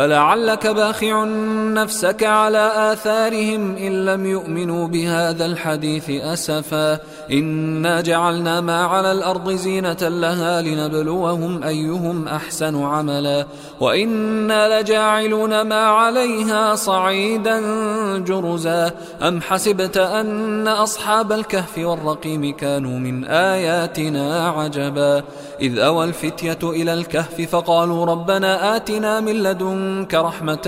فلعلك باخع نفسك على آثارهم إن لم يؤمنوا بهذا الحديث أسفا. إنا جعلنا ما على الأرض زينة لها لنبلوهم أيهم أحسن عملا. وإنا لجاعلون ما عليها صعيدا جرزا. أم حسبت أن أصحاب الكهف والرقيم كانوا من آياتنا عجبا. إذ أوى الفتية إلى الكهف فقالوا ربنا آتنا من لدنك رحمة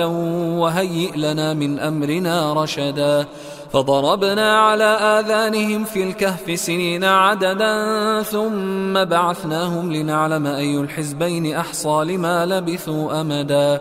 وهيئ لنا من أمرنا رشدا. فضربنا على آذانهم في الكهف سنين عددا ثم بعثناهم لنعلم أي الحزبين أحصى لما لبثوا أمدا.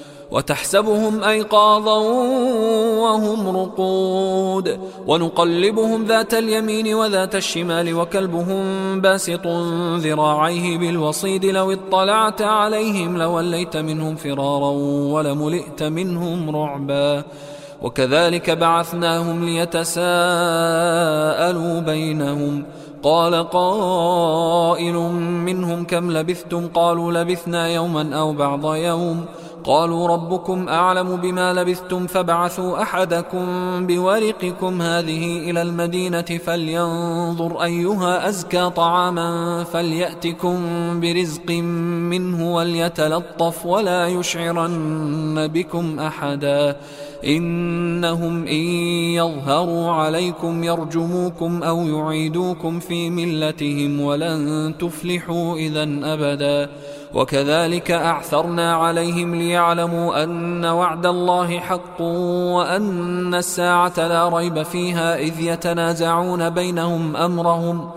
وتحسبهم أيقاظا وهم رقود ونقلبهم ذات اليمين وذات الشمال وكلبهم باسط ذراعيه بالوصيد لو اطلعت عليهم لوليت منهم فرارا ولملئت منهم رعبا وكذلك بعثناهم ليتساءلوا بينهم قال قائل منهم كم لبثتم قالوا لبثنا يوما أو بعض يوم قالوا ربكم أعلم بما لبثتم فابعثوا أحدكم بورقكم هذه إلى المدينة فلينظر أيها أزكى طعاما فليأتكم برزق منه وليتلطف ولا يشعرن بكم أحدا إنهم إن يظهروا عليكم يرجموكم أو يعيدوكم في ملتهم ولن تفلحوا إذا أبدا وكذلك أعثرنا عليهم ليعلموا أن وعد الله حق وأن الساعة لا ريب فيها إذ يتنازعون بينهم أمرهم.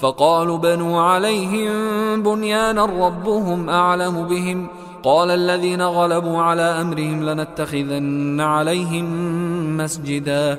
فقالوا بنوا عليهم بنيانا ربهم أعلم بهم. قال الذين غلبوا على أمرهم لنتخذن عليهم مسجدا.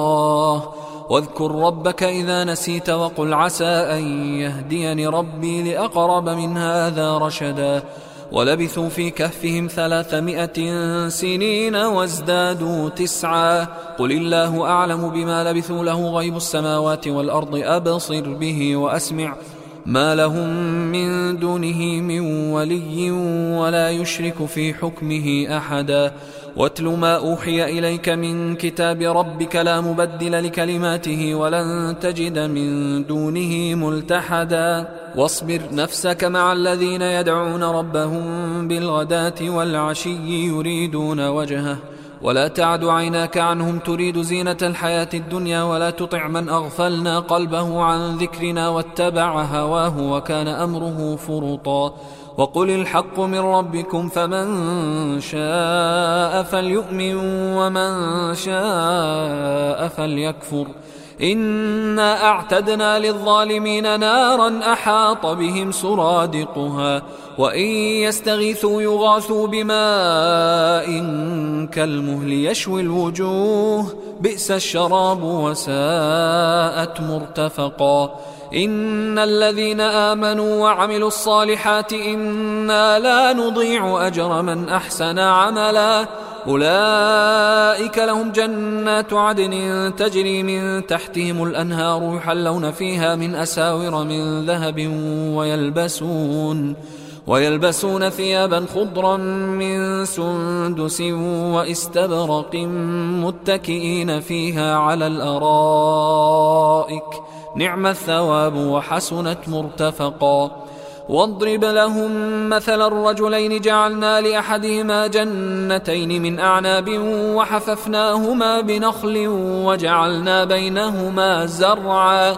واذكر ربك إذا نسيت وقل عسى أن يهديني ربي لأقرب من هذا رشدا ولبثوا في كهفهم ثلاثمائة سنين وازدادوا تسعا قل الله أعلم بما لبثوا له غيب السماوات والأرض أبصر به وأسمع ما لهم من دونه من ولي ولا يشرك في حكمه أحدا واتل ما أوحي إليك من كتاب ربك لا مبدل لكلماته ولن تجد من دونه ملتحدا. واصبر نفسك مع الذين يدعون ربهم بالغداة والعشي يريدون وجهه. ولا تعد عيناك عنهم تريد زينة الحياة الدنيا ولا تطع من أغفلنا قلبه عن ذكرنا واتبع هواه وكان أمره فرطا. وقل الحق من ربكم فمن شاء فليؤمن ومن شاء فليكفر. إنا أعتدنا للظالمين نارا أحاط بهم سرادقها وإن يستغيثوا يغاثوا بماء كالمهل يشوي الوجوه. بئس الشراب وساءت مرتفقا. إن الذين آمنوا وعملوا الصالحات إنا لا نضيع أجر من أحسن عملا. أولئك لهم جنات عدن تجري من تحتهم الأنهار يحلون فيها من أساور من ذهب ويلبسون ويلبسون ثيابا خضرا من سندس واستبرق متكئين فيها على الأرائك. نعم الثواب وحسنت مرتفقا. واضرب لهم مثل الرجلين جعلنا لأحدهما جنتين من أعناب وحففناهما بنخل وجعلنا بينهما زرعا.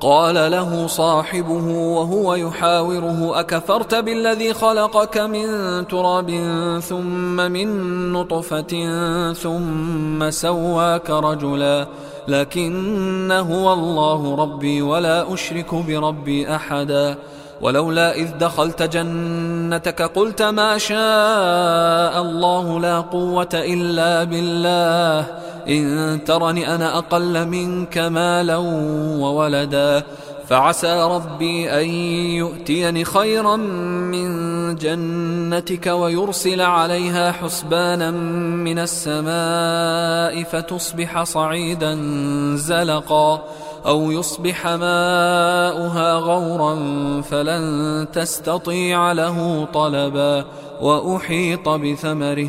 قال له صاحبه وهو يحاوره أكفرت بالذي خلقك من تراب ثم من نطفة ثم سواك رجلا؟ لكن هو الله ربي ولا أشرك بربي أحدا. ولولا إذ دخلت جنتك قلت ما شاء الله لا قوة إلا بالله. إن ترني أنا أقل منك مالا وولدا فعسى ربي أن يؤتيني خيرا من جنتك ويرسل عليها حسبانا من السماء فتصبح صعيدا زلقا أو يصبح ماؤها غورا فلن تستطيع له طلبا وأحيط بثمره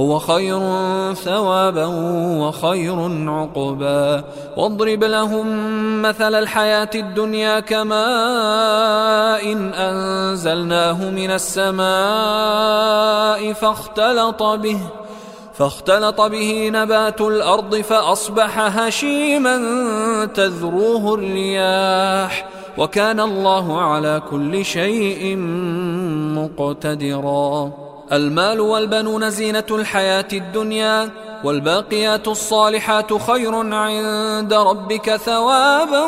هو خير ثوابا وخير عقبا. واضرب لهم مثل الحياة الدنيا كماء إن أنزلناه من السماء فاختلط به فاختلط به نبات الأرض فأصبح هشيما تذروه الرياح. وكان الله على كل شيء مقتدرا. المال والبنون زينة الحياة الدنيا والباقيات الصالحات خير عند ربك ثوابا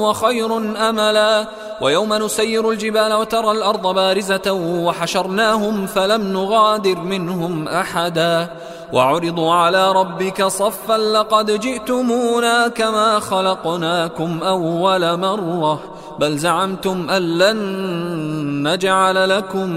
وخير أملا. ويوم نسير الجبال وترى الأرض بارزة وحشرناهم فلم نغادر منهم أحدا. وعرضوا على ربك صفا لقد جئتمونا كما خلقناكم أول مرة. بل زعمتم أن لن نجعل لكم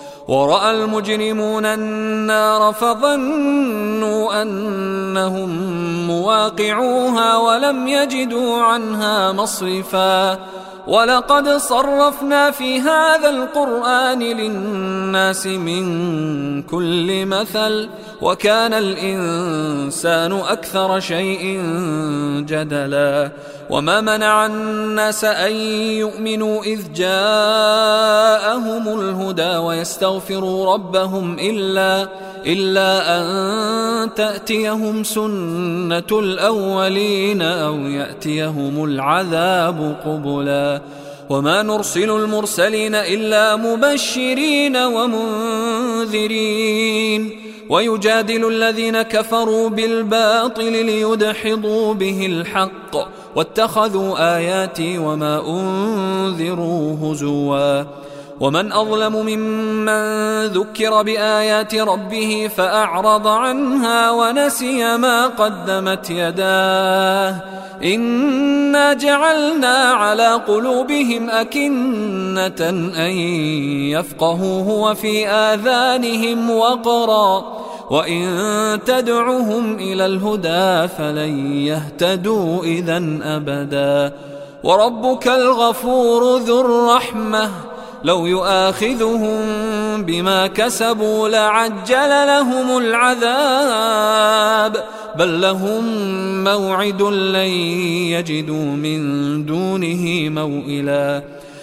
ورأى المجرمون النار فظنوا أنهم مواقعوها ولم يجدوا عنها مصرفا. ولقد صرفنا في هذا القرآن للناس من كل مثل. وكان الإنسان أكثر شيء جدلا وما منع الناس أن يؤمنوا إذ جاءهم الهدى ويستغفروا ربهم إلا إلا أن تأتيهم سنة الأولين أو يأتيهم العذاب قبلا وما نرسل المرسلين إلا مبشرين ومنذرين ويجادل الذين كفروا بالباطل ليدحضوا به الحق واتخذوا آياتي وما أنذروا هزواً. ومن أظلم ممن ذكر بآيات ربه فأعرض عنها ونسي ما قدمت يداه. إنا جعلنا على قلوبهم أكنة أن يفقهوه وفي آذانهم وقرا. وإن تدعهم إلى الهدى فلن يهتدوا إذا أبدا وربك الغفور ذو الرحمه لو يؤاخذهم بما كسبوا لعجل لهم العذاب بل لهم موعد لن يجدوا من دونه موئلا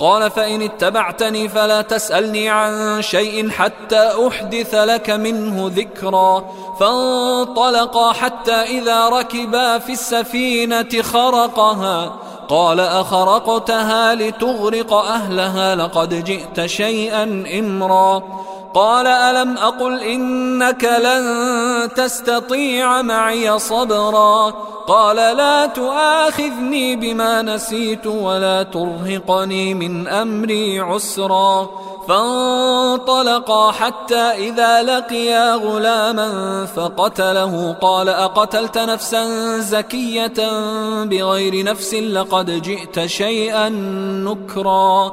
قال فإن اتبعتني فلا تسألني عن شيء حتى أحدث لك منه ذكرا. فانطلقا حتى إذا ركبا في السفينة خرقها. قال أخرقتها لتغرق أهلها لقد جئت شيئا إمرا. قال ألم أقل إنك لن تستطيع معي صبرا قال لا تؤاخذني بما نسيت ولا ترهقني من أمري عسرا فانطلقا حتى إذا لقيا غلاما فقتله قال أقتلت نفسا زكية بغير نفس لقد جئت شيئا نكرا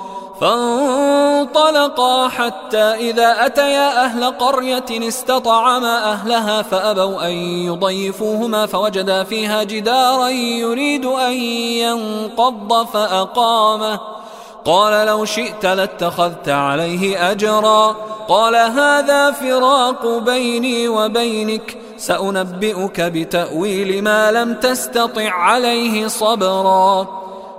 فانطلقا حتى إذا أتيا أهل قرية استطعما أهلها فأبوا أن يضيفوهما فوجدا فيها جدارا يريد أن ينقض فأقامه. قال لو شئت لاتخذت عليه أجرا. قال هذا فراق بيني وبينك. سأنبئك بتأويل ما لم تستطع عليه صبرا.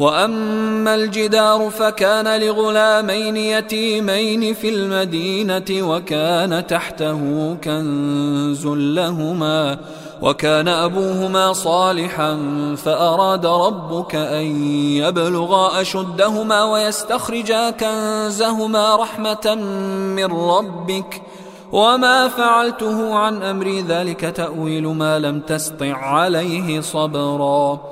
وأما الجدار فكان لغلامين يتيمين في المدينة وكان تحته كنز لهما وكان أبوهما صالحا فأراد ربك أن يبلغا أشدهما ويستخرجا كنزهما رحمة من ربك وما فعلته عن امري ذلك تأويل ما لم تسطع عليه صبرا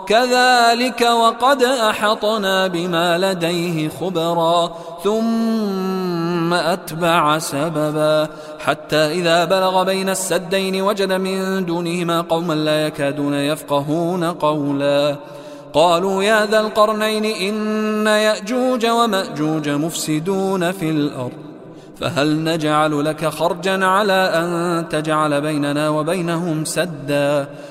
كذلك وقد أحطنا بما لديه خبرا ثم أتبع سببا. حتى إذا بلغ بين السدين وجد من دونهما قوما لا يكادون يفقهون قولا. قالوا يا ذا القرنين إن يأجوج ومأجوج مفسدون في الأرض فهل نجعل لك خرجا على أن تجعل بيننا وبينهم سدا؟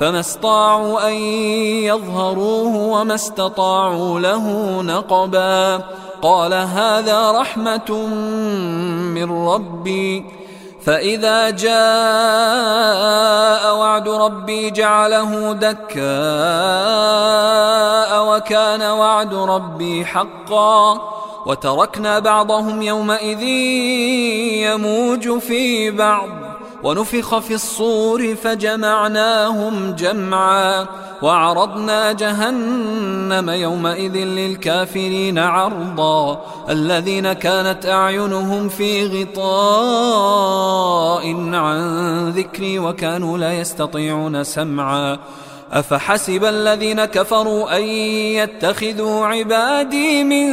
فما استطاعوا أن يظهروه وما استطاعوا له نقبا. قال هذا رحمة من ربي. فإذا جاء وعد ربي جعله دكاء وكان وعد ربي حقا. وتركنا بعضهم يومئذ يموج في بعض. ونفخ في الصور فجمعناهم جمعا وعرضنا جهنم يومئذ للكافرين عرضا الذين كانت أعينهم في غطاء عن ذكري وكانوا لا يستطيعون سمعا أفحسب الذين كفروا أن يتخذوا عبادي من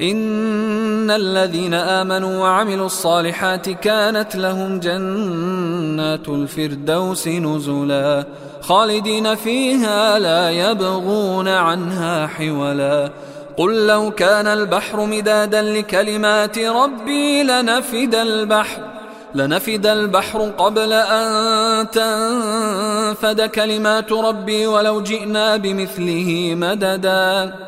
إن الذين آمنوا وعملوا الصالحات كانت لهم جنات الفردوس نزلا خالدين فيها لا يبغون عنها حولا قل لو كان البحر مدادا لكلمات ربي لنفد البحر لنفد البحر قبل أن تنفد كلمات ربي ولو جئنا بمثله مددا